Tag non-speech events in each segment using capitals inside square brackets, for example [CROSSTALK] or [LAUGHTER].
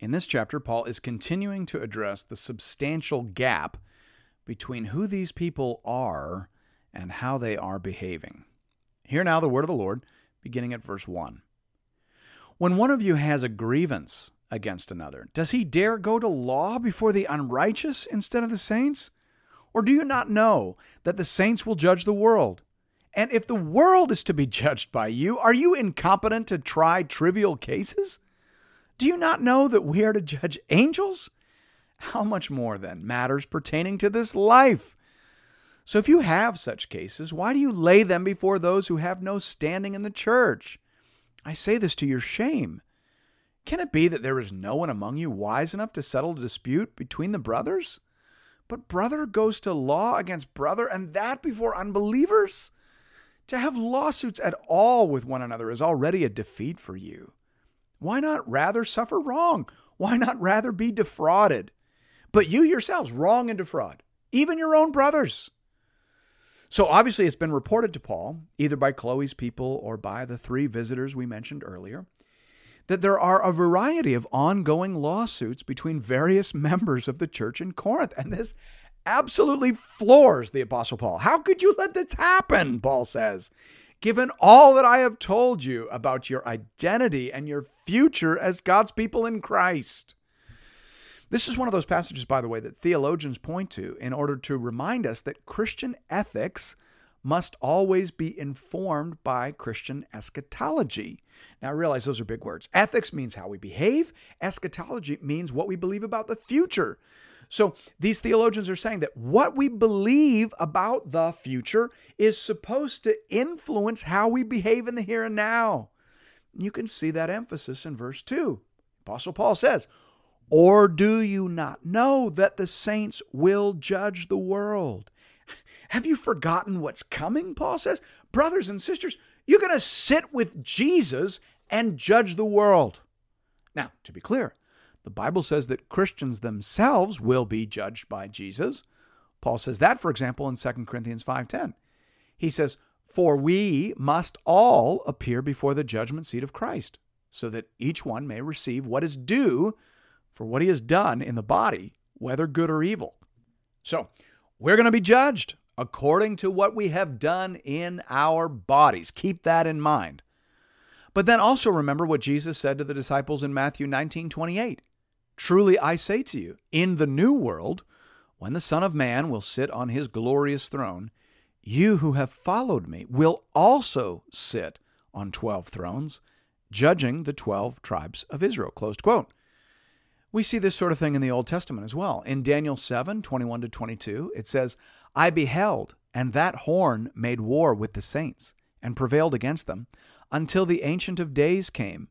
In this chapter, Paul is continuing to address the substantial gap between who these people are and how they are behaving. Hear now the word of the Lord, beginning at verse 1. When one of you has a grievance against another, does he dare go to law before the unrighteous instead of the saints? Or do you not know that the saints will judge the world? And if the world is to be [LAUGHS] judged by you, are you incompetent to try trivial cases? Do you not know that we are to judge angels? How much more, then, matters pertaining to this life? So, if you have such cases, why do you lay them before those who have no standing in the church? I say this to your shame. Can it be that there is no one among you wise enough to settle a dispute between the brothers? But brother goes to law against brother, and that before unbelievers? To have lawsuits at all with one another is already a defeat for you. Why not rather suffer wrong? Why not rather be defrauded? But you yourselves wrong and defraud, even your own brothers. So obviously, it's been reported to Paul, either by Chloe's people or by the three visitors we mentioned earlier, that there are a variety of ongoing lawsuits between various [LAUGHS] members of the church in Corinth. And this absolutely floors the Apostle Paul. How could you let this happen? Paul says. Given all that I have told you about your identity and your future as God's people in Christ. This is one of those passages, by the way, that theologians point to in order to remind us that Christian ethics must always be informed by Christian eschatology. Now, I realize those are big words. Ethics means how we behave, eschatology means what we believe about the future. So these theologians are saying that what we believe about the future is supposed to influence how we behave in the here and now. You can see that emphasis in verse 2. Apostle Paul says, Or do you not know that the saints will judge the world? [LAUGHS] Have you forgotten what's coming? Paul says, Brothers and sisters, you're going to sit with Jesus and judge the world. Now, to be clear, the Bible says that Christians themselves will be judged by Jesus. Paul says that, for example, in 2 Corinthians 5:10. He says, "For we must all appear before the judgment seat of Christ, so that each one may receive what is due for what he has done in the body, whether good or evil." So, we're going to be judged according to what we have done in our bodies. Keep that in mind. But then also remember what Jesus said to the disciples in Matthew 19:28. Truly I say to you, in the new world, when the Son of Man will sit on his glorious throne, you who have followed me will also sit on 12 thrones, judging the 12 tribes of Israel. Closed quote. We see this sort of thing in the Old Testament as well. In Daniel 7 21 to 22, it says, I beheld, and that horn made war with the saints, and prevailed against them, until the Ancient of Days came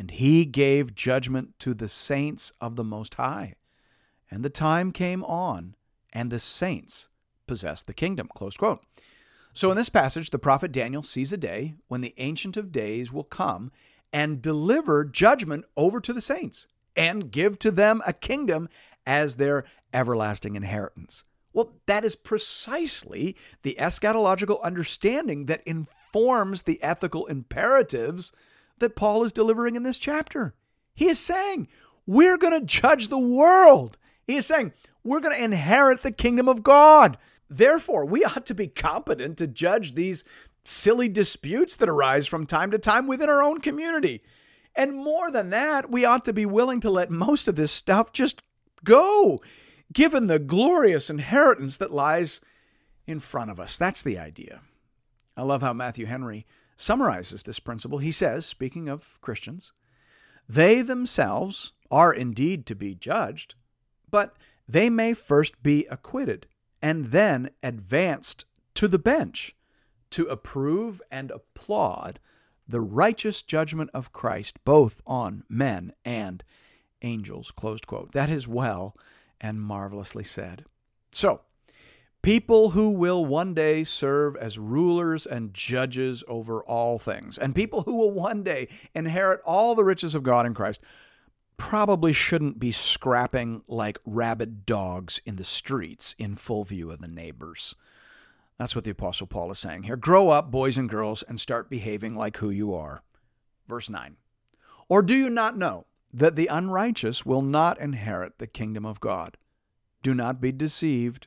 and he gave judgment to the saints of the Most High. And the time came on, and the saints possessed the kingdom. Close quote. So in this passage, the prophet Daniel sees a day when the Ancient of Days will come and deliver judgment over to the saints and give to them a kingdom as their everlasting inheritance. Well, that is precisely the eschatological understanding that informs the ethical imperatives that Paul is delivering in this chapter. He is saying, We're going to judge the world. He is saying, We're going to inherit the kingdom of God. Therefore, we ought to be competent to judge these silly disputes that arise from time to time within our own community. And more than that, we ought to be willing to let most of this stuff just go, given the glorious inheritance that lies in front of us. That's the idea. I love how Matthew Henry summarizes this principle. He says, speaking of Christians, they themselves are indeed to be judged, but they may first be acquitted and then advanced to the bench to approve and applaud the righteous judgment of Christ both on men and angels. Closed quote. That is well and marvelously said. So, people who will one day serve as rulers and judges over all things, and people who will one day inherit all the riches of God in Christ, probably shouldn't be scrapping like rabid dogs in the streets in full view of the neighbors. That's what the Apostle Paul is saying here. Grow up, boys and girls, and start behaving like who you are. Verse 9. Or do you not know that the unrighteous will not inherit the kingdom of God? Do not be deceived.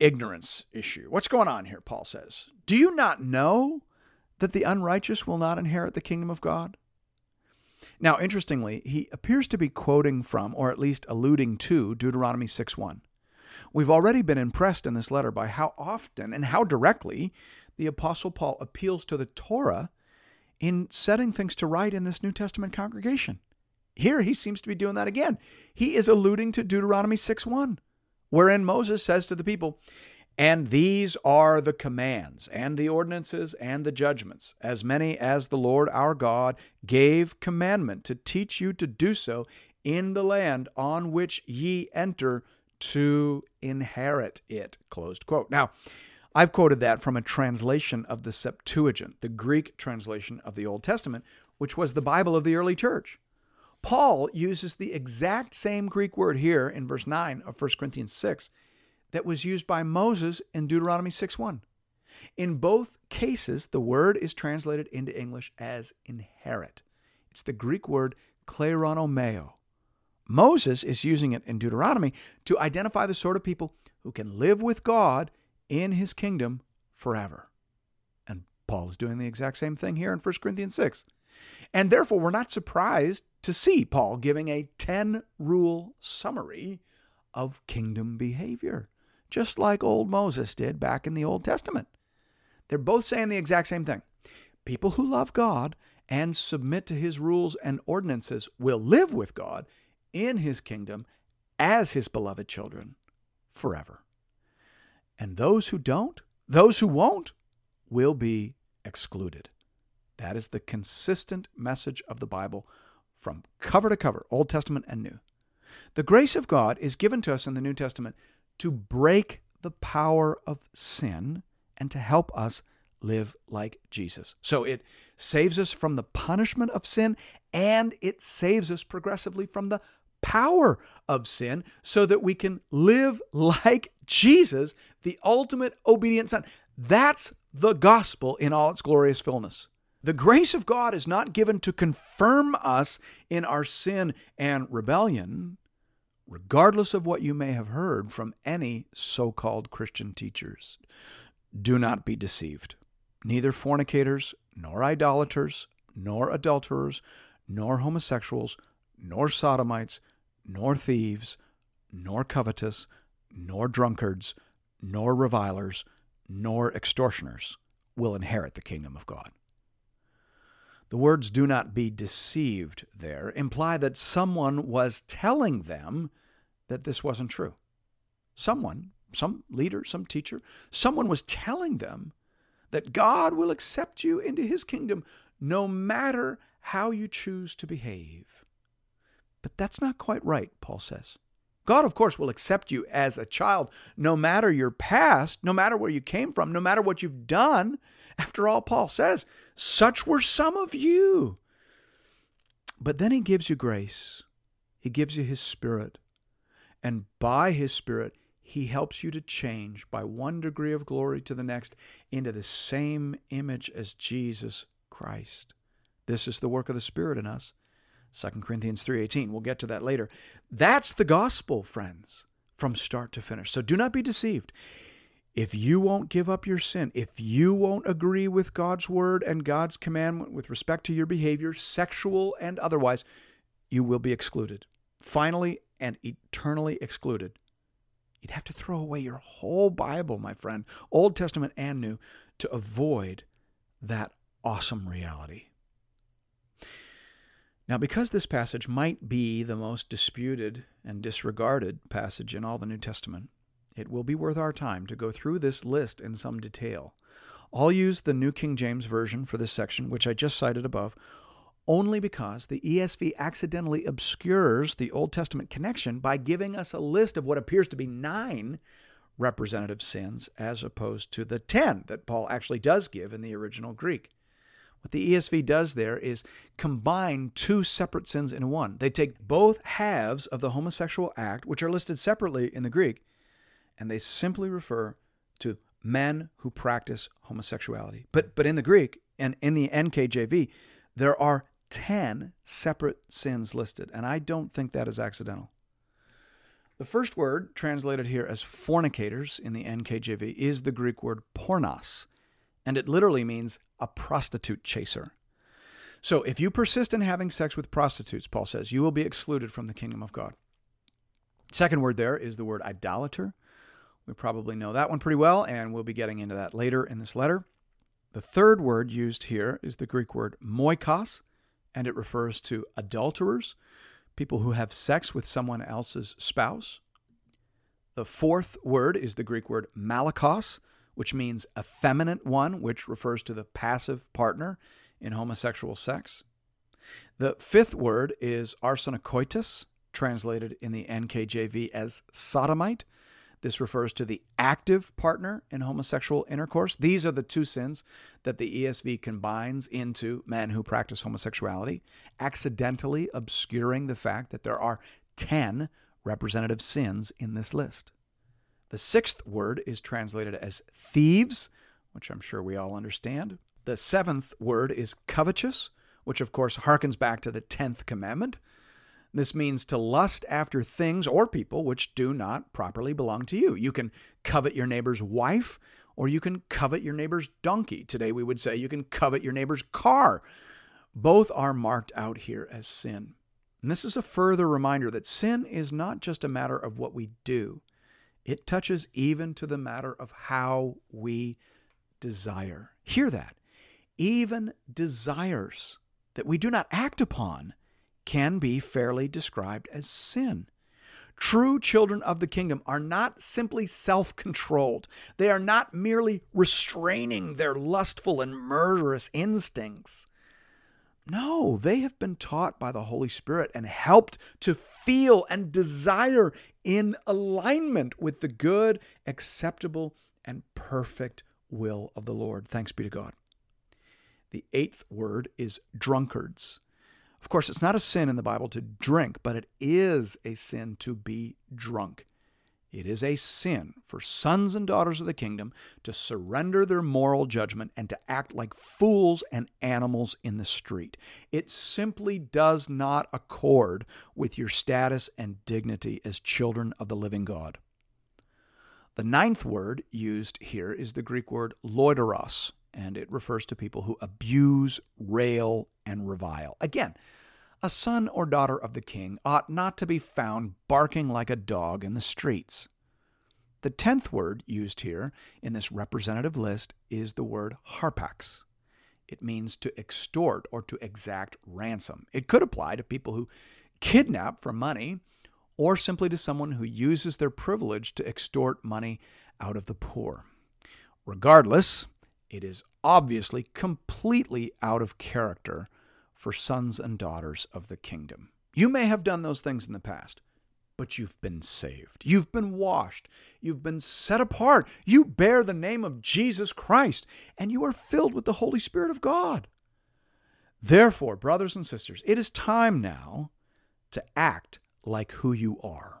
ignorance issue? What's going on here? Paul says. Do you not know that the unrighteous will not inherit the kingdom of God? Now, interestingly, he appears to be quoting from, or at least alluding to, Deuteronomy 6 1. We've already been impressed in this letter by how often and how directly the Apostle Paul appeals to the Torah in setting things to right in this New Testament congregation. Here he seems to be doing that again. He is alluding to Deuteronomy 6 1, wherein Moses says to the people, And these are the commands, and the ordinances, and the judgments, as many as the Lord our God gave commandment to teach you to do so in the land on which ye enter to inherit it. Closed quote. Now, I've quoted that from a translation of the Septuagint, the Greek translation of the Old Testament, which was the Bible of the early church. Paul uses the exact same Greek word here in verse 9 of 1 Corinthians 6 that was used by Moses in Deuteronomy 6:1. In both cases, the word is translated into English as inherit. It's the Greek word kleronomeo. Moses is using it in Deuteronomy to identify the sort of people who can live with God in his kingdom forever. And Paul is doing the exact same thing here in 1 Corinthians 6. And therefore, we're not surprised to see Paul giving a 10 rule summary of kingdom behavior, just like old Moses did back in the Old Testament. They're both saying the exact same thing. People who love God and submit to his rules and ordinances will live with God in his kingdom as his beloved children forever. And those who don't, those who won't, will be excluded. That is the consistent message of the Bible from cover to cover, Old Testament and New. The grace of God is given to us in the New Testament to break the power of sin and to help us live like Jesus. So it saves us from the punishment of sin and it saves us progressively from the power of sin so that we can live [LAUGHS] like Jesus, the ultimate obedient Son. That's the gospel in all its glorious fullness. The grace of God is not given to confirm us in our sin and rebellion, regardless of what you may have heard from any so called Christian teachers. Do not be deceived. Neither fornicators, nor idolaters, nor adulterers, nor homosexuals, nor sodomites, nor thieves, nor covetous, nor drunkards, nor revilers, nor extortioners will inherit the kingdom of God. The words do not be deceived there imply that someone was telling them that this wasn't true. Someone, some leader, some teacher, someone was telling them that God will accept you into his kingdom no matter how you choose to behave. But that's not quite right, Paul says. God, of course, will accept you as a child, no matter your past, no matter where you came from, no matter what you've done. After all, Paul says, such were some of you. But then he gives you grace, he gives you his spirit. And by his spirit, he helps you to change by one degree of glory to the next into the same image as Jesus Christ. This is the work of the Spirit in us. 2 Corinthians 3:18. We'll get to that later. That's the gospel, friends, from start to finish. So do not be deceived. If you won't give up your sin, if you won't agree with God's word and God's commandment with respect to your behavior, sexual and otherwise, you will be excluded. Finally and eternally excluded. You'd have to throw away your whole Bible, my friend, Old Testament and New, to avoid that awesome reality. Now, because this passage might be the most disputed and disregarded passage in all the New Testament, it will be worth our time to go through this list in some detail. I'll use the New King James Version for this section, which I just cited above, only because the ESV accidentally obscures the Old Testament connection by giving us a list of what appears to be nine representative sins as opposed to the 10 that Paul actually does give in the original Greek. What the ESV does there is combine two separate sins in one. They take both halves of the homosexual act, which are listed separately in the Greek, and they simply refer to men who practice homosexuality. But but in the Greek and in the NKJV, there are 10 separate sins listed, and I don't think that is accidental. The first word translated here as fornicators in the NKJV is the Greek word pornos, and it literally means a prostitute chaser. So if you persist in having sex with prostitutes, Paul says, you will be excluded from the kingdom of God. Second word there is the word idolater. We probably know that one pretty well, and we'll be getting into that later in this letter. The third word used here is the Greek word moikos, and it refers to adulterers, people who have sex with someone else's spouse. The fourth word is the Greek word malakos, which means effeminate one, which refers to the passive partner in homosexual sex. The fifth word is arsenokoitos, translated in the NKJV as sodomite. This refers to the active partner in homosexual intercourse. These are the two sins that the ESV combines into men who practice homosexuality, accidentally obscuring the fact that there are 10 representative sins in this list. The sixth word is translated as thieves, which I'm sure we all understand. The seventh word is covetous, which of course harkens back to the tenth commandment. This means to lust after things or people which do not properly belong to you. You can covet your neighbor's wife, or you can covet your neighbor's donkey. Today we would say you can covet your neighbor's car. Both are marked out here as sin. And this is a further reminder that sin is not just a matter of what we do, it touches even to the matter of how we desire. Hear that. Even desires that we do not act upon can be fairly described as sin. True children of the kingdom are not simply self controlled. They are not merely restraining their lustful and murderous instincts. No, they have been taught by the Holy Spirit and helped to feel and desire in alignment with the good, acceptable, and perfect will of the Lord. Thanks be to God. The eighth word is drunkards. Of course, it's not a sin in the Bible to drink, but it is a sin to be drunk. It is a sin for sons and daughters of the kingdom to surrender their moral judgment and to act like fools and animals in the street. It simply does not accord with your status and dignity as children of the living God. The ninth word used here is the Greek word loideros, and it refers to people who abuse, rail, and revile. Again, a son or daughter of the king ought not to be found barking like a dog in the streets. The tenth word used here in this representative list is the word harpax. It means to extort or to exact ransom. It could apply to people who kidnap for money or simply to someone who uses their privilege to extort money out of the poor. Regardless, it is obviously completely out of character for sons and daughters of the kingdom. You may have done those things in the past, but you've been saved. You've been washed. You've been set apart. You bear the name of Jesus Christ, and you are filled with the Holy Spirit of God. Therefore, brothers and sisters, it is time now to act like who you are.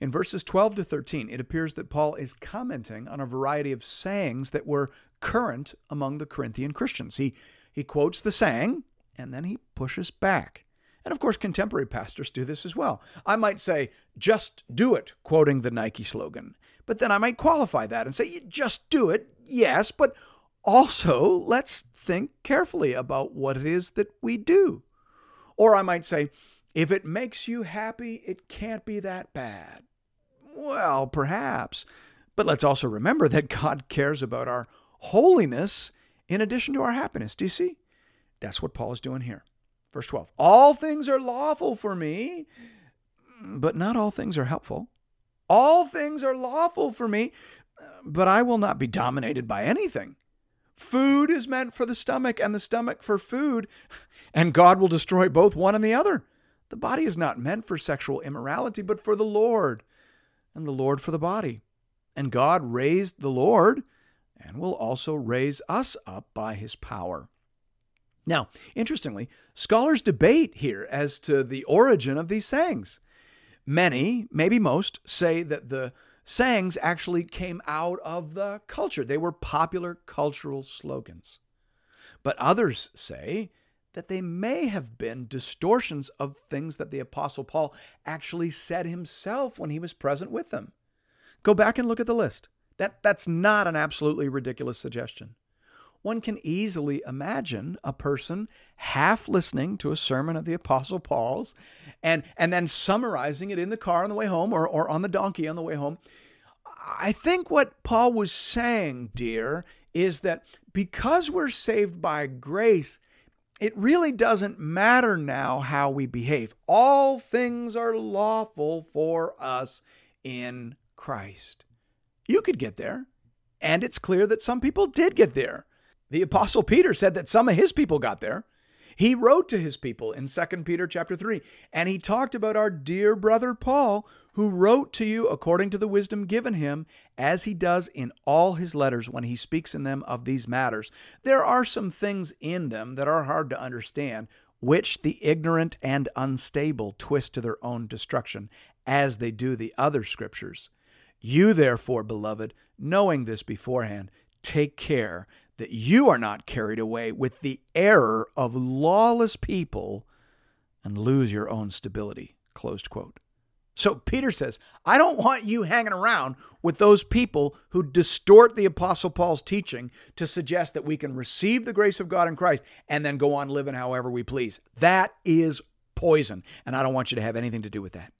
In verses 12 to 13, it appears that Paul is commenting on a variety of sayings that were current among the Corinthian Christians. He he quotes the saying and then he pushes back. And of course, contemporary pastors do this as well. I might say, just do it, quoting the Nike slogan. But then I might qualify that and say, just do it, yes, but also let's think carefully about what it is that we do. Or I might say, If it makes you happy, it can't be that bad. Well, perhaps. But let's also remember that God cares about our holiness in addition to our happiness. Do you see? That's what Paul is doing here. Verse 12 All things are lawful for me, but not all things are helpful. All things are lawful for me, but I will not be dominated by anything. Food is meant for the stomach, and the stomach for food, and God will destroy both one and the other. The body is not meant for sexual immorality, but for the Lord, and the Lord for the body. And God raised the Lord and will also raise us up by his power. Now, interestingly, scholars debate here as to the origin of these sayings. Many, maybe most, say that the sayings actually came out of the culture. They were popular cultural slogans. But others say that they may have been distortions of things that the Apostle Paul actually said himself when he was present with them. Go back and look at the list. That, that's not an absolutely ridiculous suggestion. One can easily imagine a person half listening to a sermon of the Apostle Paul's and, and then summarizing it in the car on the way home or, or on the donkey on the way home. I think what Paul was saying, dear, is that because we're saved by grace, it really doesn't matter now how we behave. All things are lawful for us in Christ. You could get there, and it's clear that some people did get there. The apostle Peter said that some of his people got there. He wrote to his people in 2 Peter chapter 3, and he talked about our dear brother Paul, who wrote to you according to the wisdom given him, as he does in all his letters when he speaks in them of these matters. There are some things in them that are hard to understand, which the ignorant and unstable twist to their own destruction, as they do the other scriptures. You, therefore, beloved, knowing this beforehand, take care that you are not carried away with the error of lawless people and lose your own stability. Closed quote. So Peter says, I don't want you hanging around with those people who distort the Apostle Paul's teaching to suggest that we can receive the grace of God in Christ and then go on living however we please. That is poison, and I don't want you to have anything to do with that.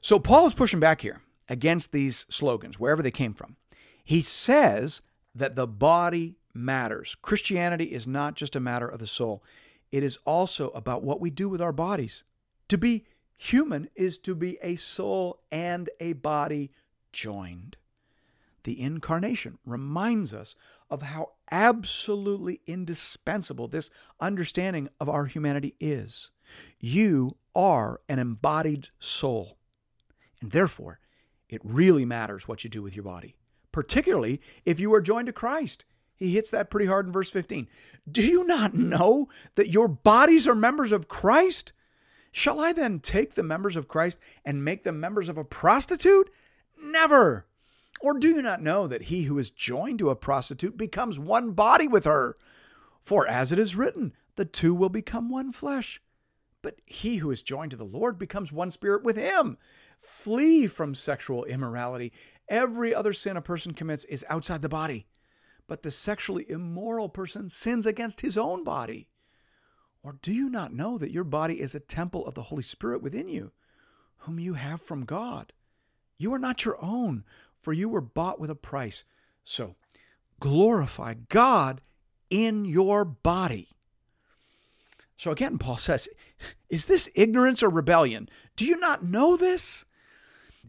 So Paul is pushing back here against these slogans, wherever they came from. He says that the body matters. Christianity is not just a matter of the soul, it is also about what we do with our bodies. To be human is to be a soul and a body joined. The incarnation reminds us of how absolutely indispensable this understanding of our humanity is. You are an embodied soul, and therefore, it really matters what you do with your body particularly if you are joined to Christ. He hits that pretty hard in verse 15. Do you not know that your bodies are members of Christ? Shall I then take the members of Christ and make them members of a prostitute? Never. Or do you not know that he who is joined to a prostitute becomes one body with her? For as it is written, the two will become one flesh. But he who is joined to the Lord becomes one spirit with him. Flee from sexual immorality. Every other sin a person commits is outside the body, but the sexually immoral person sins against his own body. Or do you not know that your body is a temple of the Holy Spirit within you, whom you have from God? You are not your own, for you were bought with a price. So glorify God in your body. So again, Paul says, Is this ignorance or rebellion? Do you not know this?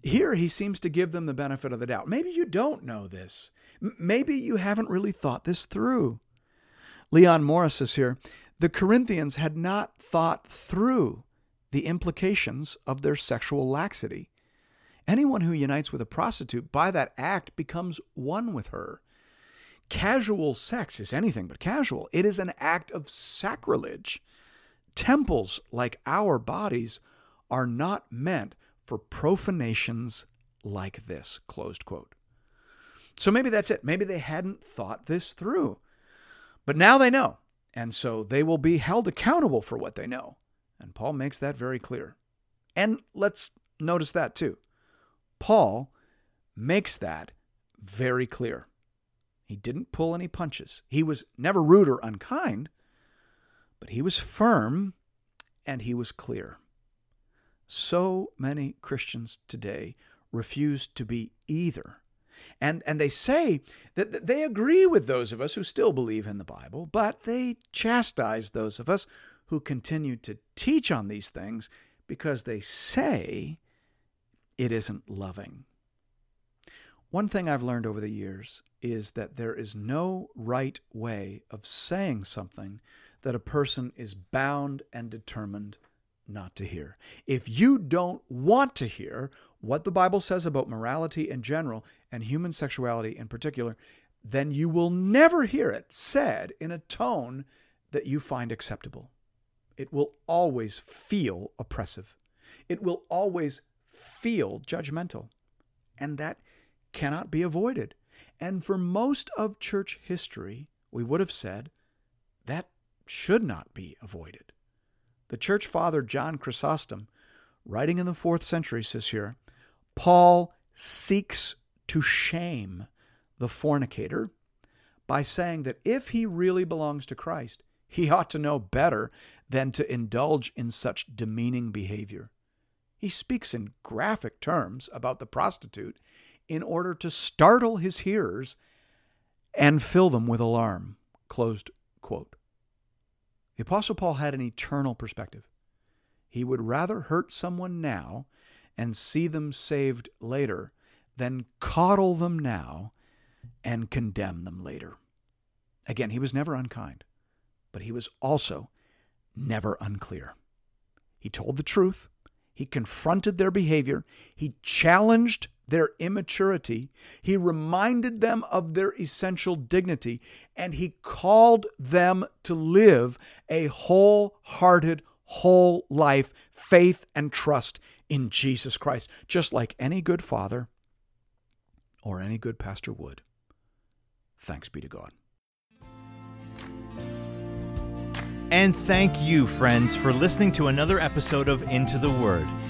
Here, he seems to give them the benefit of the doubt. Maybe you don't know this. Maybe you haven't really thought this through. Leon Morris says here the Corinthians had not thought through the implications of their sexual laxity. Anyone who unites with a prostitute by that act becomes one with her. Casual sex is anything but casual, it is an act of sacrilege. Temples, like our bodies, are not meant for profanations like this. Closed quote. So maybe that's it. Maybe they hadn't thought this through. But now they know. And so they will be held accountable for what they know. And Paul makes that very clear. And let's notice that too. Paul makes that very clear. He didn't pull any punches. He was never rude or unkind, but he was firm and he was clear. So many Christians today refuse to be either. And, and they say that they agree with those of us who still believe in the Bible, but they chastise those of us who continue to teach on these things because they say it isn't loving. One thing I've learned over the years is that there is no right way of saying something that a person is bound and determined not to hear. If you don't want to hear what the Bible says about morality in general and human sexuality in particular, then you will never hear it said in a tone that you find acceptable. It will always feel oppressive. It will always feel judgmental. And that cannot be avoided. And for most of church history, we would have said that should not be avoided. The church father John Chrysostom, writing in the fourth century, says here Paul seeks to shame the fornicator by saying that if he really belongs to Christ, he ought to know better than to indulge in such demeaning behavior. He speaks in graphic terms about the prostitute in order to startle his hearers and fill them with alarm. Closed quote. The Apostle Paul had an eternal perspective. He would rather hurt someone now and see them saved later than coddle them now and condemn them later. Again, he was never unkind, but he was also never unclear. He told the truth, he confronted their behavior, he challenged their immaturity, he reminded them of their essential dignity, and he called them to live a wholehearted, whole life, faith and trust in Jesus Christ, just like any good father or any good pastor would. Thanks be to God. And thank you, friends, for listening to another episode of Into the Word.